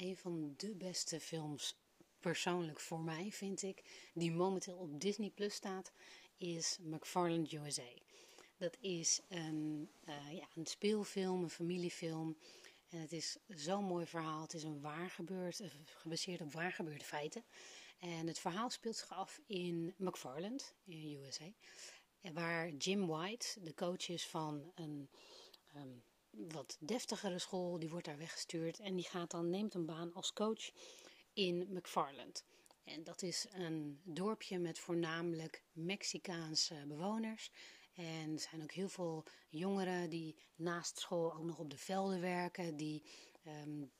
een van de beste films, persoonlijk voor mij vind ik, die momenteel op Disney Plus staat, is McFarland USA. Dat is een, uh, ja, een speelfilm, een familiefilm. En het is zo'n mooi verhaal. Het is een waar gebeurd, eh, gebaseerd op waar gebeurde feiten. En het verhaal speelt zich af in McFarland, in USA. Waar Jim White, de coach is van een um, wat deftigere school, die wordt daar weggestuurd. En die gaat dan, neemt een baan als coach in McFarland. En dat is een dorpje met voornamelijk Mexicaanse bewoners. En er zijn ook heel veel jongeren die naast school ook nog op de velden werken. Die, um,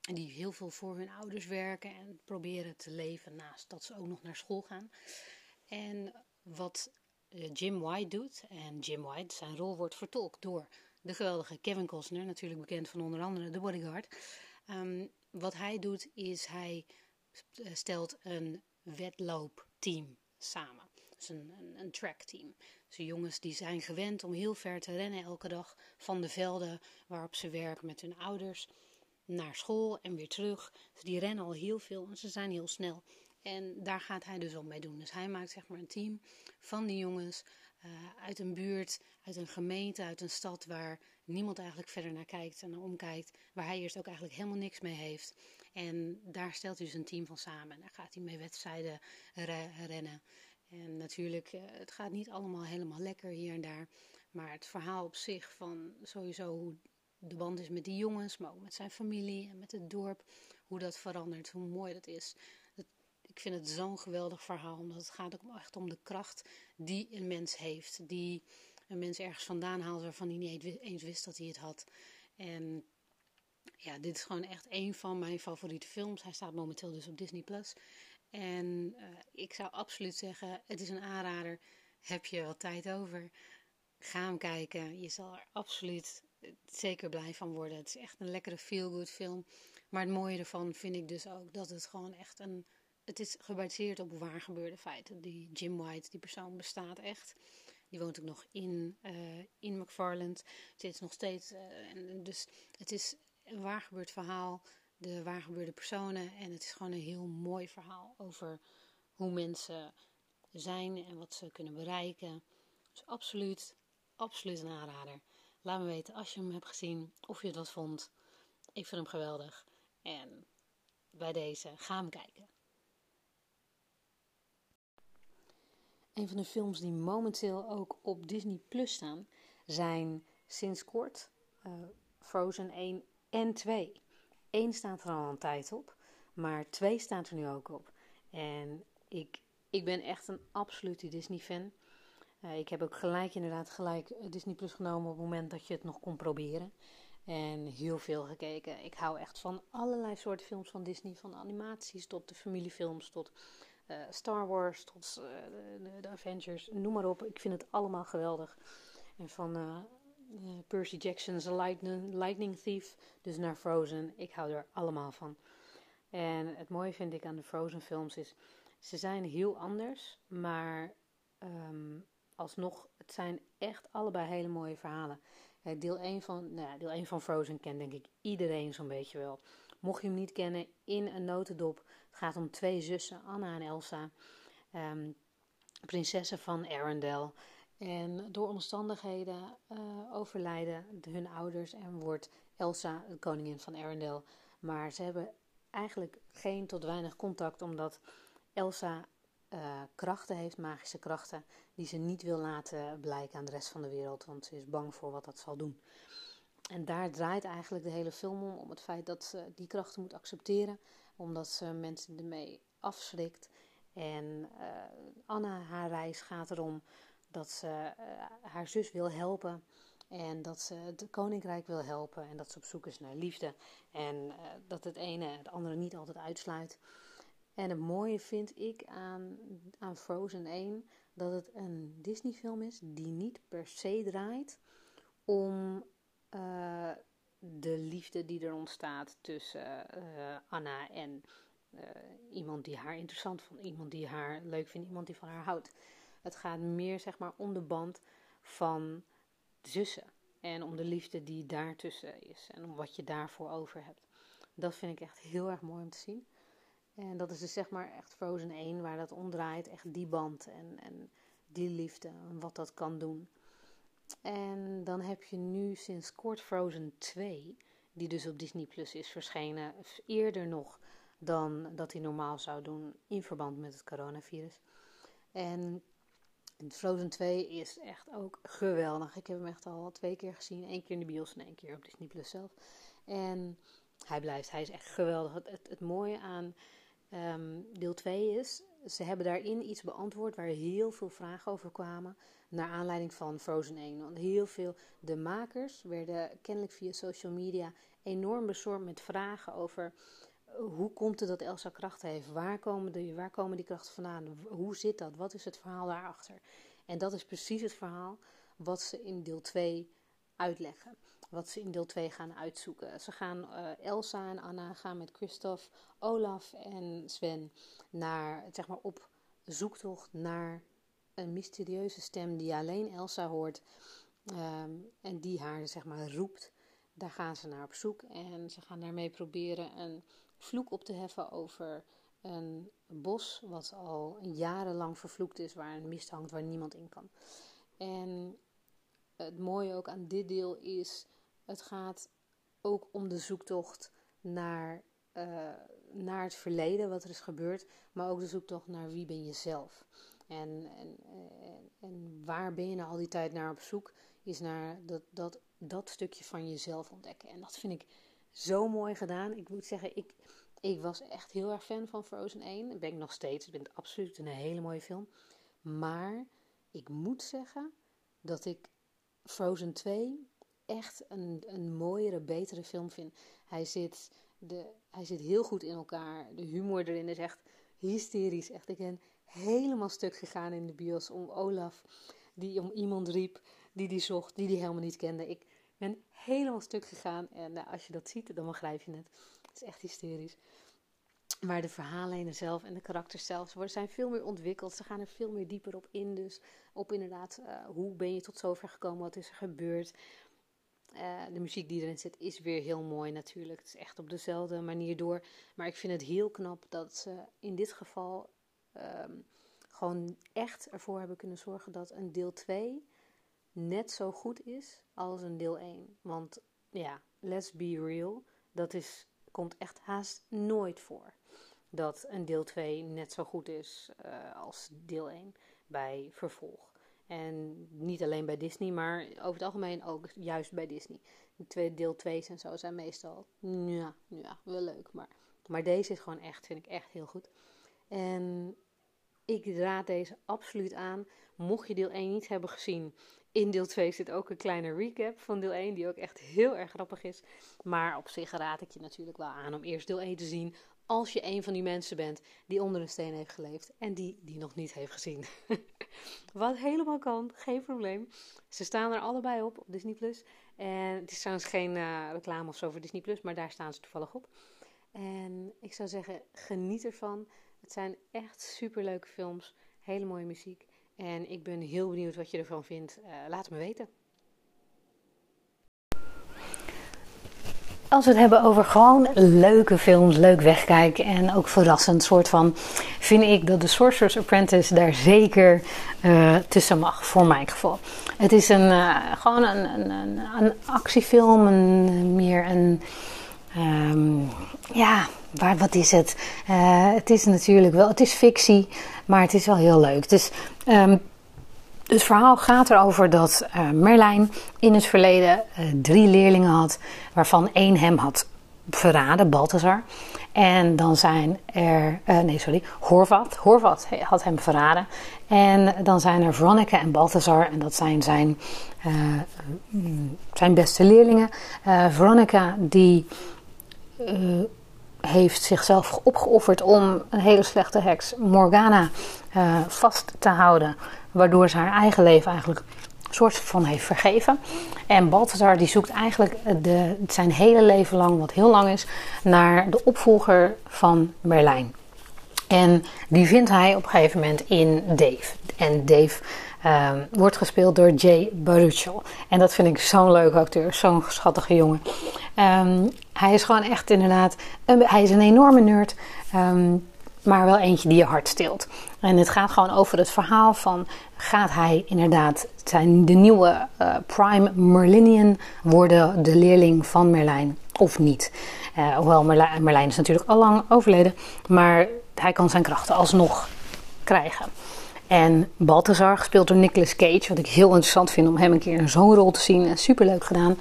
die heel veel voor hun ouders werken en proberen te leven naast dat ze ook nog naar school gaan. En wat eh, Jim White doet, en Jim White, zijn rol wordt vertolkt door de geweldige Kevin Costner, natuurlijk bekend van onder andere The Bodyguard. Um, wat hij doet is hij stelt een wedloopteam samen. Dus een, een, een trackteam. Dus jongens die zijn gewend om heel ver te rennen elke dag van de velden waarop ze werken met hun ouders naar school en weer terug. Dus die rennen al heel veel en ze zijn heel snel. En daar gaat hij dus ook mee doen. Dus hij maakt zeg maar een team van die jongens uh, uit een buurt, uit een gemeente, uit een stad waar niemand eigenlijk verder naar kijkt en naar omkijkt. Waar hij eerst ook eigenlijk helemaal niks mee heeft. En daar stelt hij dus een team van samen. En daar gaat hij mee wedstrijden rennen. En natuurlijk, uh, het gaat niet allemaal helemaal lekker hier en daar. Maar het verhaal op zich van sowieso hoe de band is met die jongens, maar ook met zijn familie en met het dorp. Hoe dat verandert, hoe mooi dat is. Ik vind het zo'n geweldig verhaal, omdat het gaat ook echt om de kracht die een mens heeft. Die een mens ergens vandaan haalt waarvan hij niet eens wist dat hij het had. En ja, dit is gewoon echt een van mijn favoriete films. Hij staat momenteel dus op Disney+. Plus. En uh, ik zou absoluut zeggen, het is een aanrader. Heb je wat tijd over? Ga hem kijken. Je zal er absoluut zeker blij van worden. Het is echt een lekkere feel-good film. Maar het mooie ervan vind ik dus ook dat het gewoon echt een... Het is gebaseerd op waar gebeurde feiten. Die Jim White, die persoon bestaat echt. Die woont ook nog in, uh, in McFarland. Zit nog steeds. Uh, en dus het is een waar gebeurd verhaal. De waar gebeurde personen. En het is gewoon een heel mooi verhaal over hoe mensen zijn en wat ze kunnen bereiken. Dus absoluut, absoluut een aanrader. Laat me weten als je hem hebt gezien of je het wat vond. Ik vind hem geweldig. En bij deze, ga hem kijken. Een van de films die momenteel ook op Disney Plus staan, zijn sinds kort uh, Frozen 1 en 2. 1 staat er al een tijd op, maar 2 staat er nu ook op. En ik, ik ben echt een absolute Disney-fan. Uh, ik heb ook gelijk inderdaad gelijk Disney Plus genomen op het moment dat je het nog kon proberen. En heel veel gekeken. Ik hou echt van allerlei soorten films van Disney. Van animaties tot de familiefilms tot uh, Star Wars tot uh, de, de, Avengers. Noem maar op. Ik vind het allemaal geweldig. En van uh, Percy Jackson's Lightning, Thief dus naar Frozen. Ik hou er allemaal van. En het mooie vind ik aan de Frozen films is... Ze zijn heel anders, maar um, alsnog, het zijn echt allebei hele mooie verhalen. deel 1 van, nou, deel 1 van Frozen kent denk ik iedereen zo'n beetje wel. Mocht je hem niet kennen, in een notendop. Gaat om twee zussen, Anna en Elsa. Um, prinsessen van Arendelle. En door omstandigheden uh, overlijden hun ouders en wordt Elsa koningin van Arendelle. Maar ze hebben eigenlijk geen tot weinig contact, omdat Elsa uh, krachten heeft, magische krachten, die ze niet wil laten blijken aan de rest van de wereld, want ze is bang voor wat dat zal doen. En daar draait eigenlijk de hele film om, om het feit dat ze die krachten moet accepteren, omdat ze mensen ermee afschrikt. En uh, Anna, haar reis gaat erom dat ze uh, haar zus wil helpen en dat ze het koninkrijk wil helpen en dat ze op zoek is naar liefde en uh, dat het ene het andere niet altijd uitsluit. En het mooie vind ik aan, aan Frozen 1 dat het een Disney film is die niet per se draait om de liefde die er ontstaat tussen uh, Anna en uh, iemand die haar interessant vond, iemand die haar leuk vindt, iemand die van haar houdt. Het gaat meer zeg maar om de band van zussen en om de liefde die daartussen is en om wat je daarvoor over hebt. Dat vind ik echt heel erg mooi om te zien. En dat is dus zeg maar echt Frozen 1, waar dat om draait. Echt die band en, en die liefde en wat dat kan doen. En dan heb je nu sinds kort Frozen 2, die dus op Disney Plus is verschenen. Eerder nog dan dat hij normaal zou doen in verband met het coronavirus. En Frozen 2 is echt ook geweldig. Ik heb hem echt al twee keer gezien. Eén keer in de bios en één keer op Disney Plus zelf. En hij blijft, hij is echt geweldig. Het, het, mooie aan um, deel 2 is, ze hebben daarin iets beantwoord waar heel veel vragen over kwamen. Naar aanleiding van Frozen 1. Want heel veel, de makers werden kennelijk via social media enorm bezorgd met vragen over hoe komt het dat Elsa krachten heeft? Waar komen, de, waar komen die krachten vandaan? Hoe zit dat? Wat is het verhaal daarachter? En dat is precies het verhaal wat ze in deel 2 uitleggen. Wat ze in deel 2 gaan uitzoeken. Ze gaan, uh, Elsa en Anna gaan met Christophe, Olaf en Sven naar, zeg maar, op zoektocht naar een mysterieuze stem die alleen Elsa hoort. Um, en die haar, zeg maar, roept. Daar gaan ze naar op zoek en ze gaan daarmee proberen een vloek op te heffen over een bos wat al jarenlang vervloekt is, waar een mist hangt waar niemand in kan. En het mooie ook aan dit deel is, het gaat ook om de zoektocht naar, uh, naar het verleden, wat er is gebeurd, maar ook de zoektocht naar wie ben je zelf. En, en, en, en waar ben je nou al die tijd naar op zoek, is naar dat, dat, dat stukje van jezelf ontdekken. En dat vind ik zo mooi gedaan. Ik moet zeggen, ik, ik was echt heel erg fan van Frozen 1. Dat ben ik nog steeds. Ik vind het absoluut een hele mooie film. Maar ik moet zeggen dat ik Frozen 2 echt een, een mooiere, betere film vind. Hij zit, de, hij zit heel goed in elkaar. De humor erin is echt hysterisch. Echt, ik ben helemaal stuk gegaan in de bios om Olaf, die om iemand riep die die zocht, die die helemaal niet kende. Ik ben helemaal stuk gegaan en nou, als je dat ziet, dan begrijp je het. Het is echt hysterisch. Maar de verhaallijnen zelf en de karakters zelf zijn veel meer ontwikkeld. Ze gaan er veel meer dieper op in. Dus op inderdaad, uh, hoe ben je tot zover gekomen? Wat is er gebeurd? Uh, de muziek die erin zit is weer heel mooi natuurlijk. Het is echt op dezelfde manier door. Maar ik vind het heel knap dat ze in dit geval um, gewoon echt ervoor hebben kunnen zorgen dat een deel 2 net zo goed is als een deel 1. Want ja, let's be real, dat is, komt echt haast nooit voor. Dat een deel 2 net zo goed is uh, als deel 1 bij vervolg. En niet alleen bij Disney, maar over het algemeen ook juist bij Disney. Deel 2's en zo zijn meestal, ja, ja, wel leuk. Maar, maar deze is gewoon echt, vind ik echt heel goed. En ik raad deze absoluut aan. Mocht je deel 1 niet hebben gezien, in deel 2 zit ook een kleine recap van deel 1, die ook echt heel erg grappig is. Maar op zich raad ik je natuurlijk wel aan om eerst deel 1 te zien. Als je een van die mensen bent die onder een steen heeft geleefd en die die nog niet heeft gezien. Wat helemaal kan, geen probleem. Ze staan er allebei op op Disney Plus. En het is trouwens geen uh, reclame of zo voor Disney Plus, maar daar staan ze toevallig op. En ik zou zeggen, geniet ervan. Het zijn echt superleuke films, hele mooie muziek. En ik ben heel benieuwd wat je ervan vindt. Uh, laat het me weten. Als we het hebben over gewoon leuke films, leuk wegkijken en ook verrassend soort van, vind ik dat The Sorcerer's Apprentice daar zeker uh, tussen mag, voor mijn geval. Het is een, uh, gewoon een, een, een, een, actiefilm, een, meer een, um, ja, waar, wat is het? Uh, het is natuurlijk wel, het is fictie, maar het is wel heel leuk. Dus um, het verhaal gaat erover dat uh, Merlijn in het verleden uh, drie leerlingen had, waarvan één hem had verraden, Balthazar. En dan zijn er, nee sorry, Horvat. Horvat had hem verraden. En dan zijn er Veronica en Balthazar, en dat zijn zijn, zijn beste leerlingen. Veronica die heeft zichzelf opgeofferd om een hele slechte heks, Morgana, vast te houden waardoor ze haar eigen leven eigenlijk een soort van heeft vergeven. En Balthazar die zoekt eigenlijk de, zijn hele leven lang, wat heel lang is, naar de opvolger van Merlijn. En die vindt hij op een gegeven moment in Dave. En Dave Ehm, wordt gespeeld door Jay Baruchel. En dat vind ik zo'n leuke acteur, zo'n schattige jongen. Ehm, hij is gewoon echt inderdaad, een, hij is een enorme nerd, ehm, maar wel eentje die je hart stilt. En het gaat gewoon over het verhaal van, gaat hij inderdaad zijn de nieuwe uh, Prime Merlinian worden, de leerling van Merlijn of niet? Uh, hoewel Merlijn, Merlijn is natuurlijk al lang overleden, maar hij kan zijn krachten alsnog krijgen. En Balthazar, gespeeld door Nicolas Cage, wat ik heel interessant vind om hem een keer in zo'n rol te zien. Superleuk gedaan.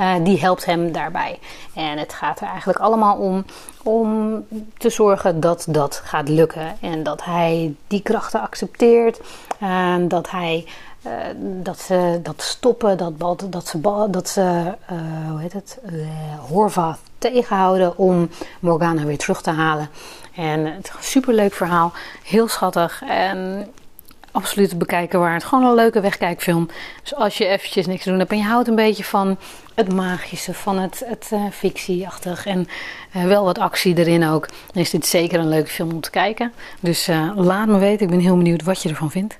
Uh, die helpt hem daarbij. En het gaat er eigenlijk allemaal om om te zorgen dat dat gaat lukken. En dat hij die krachten accepteert. En dat hij uh, dat ze dat stoppen, dat, dat ze, dat ze uh, hoe heet het, Horvath tegenhouden om Morgana weer terug te halen. En het is een superleuk verhaal, heel schattig en absoluut bekijken waard. Gewoon een leuke wegkijkfilm. Dus als je eventjes niks te doen hebt en je houdt een beetje van het magische, van het, het uh, fictieachtig en uh, wel wat actie erin ook, dan is dit zeker een leuke film om te kijken. Dus uh, laat me weten, ik ben heel benieuwd wat je ervan vindt.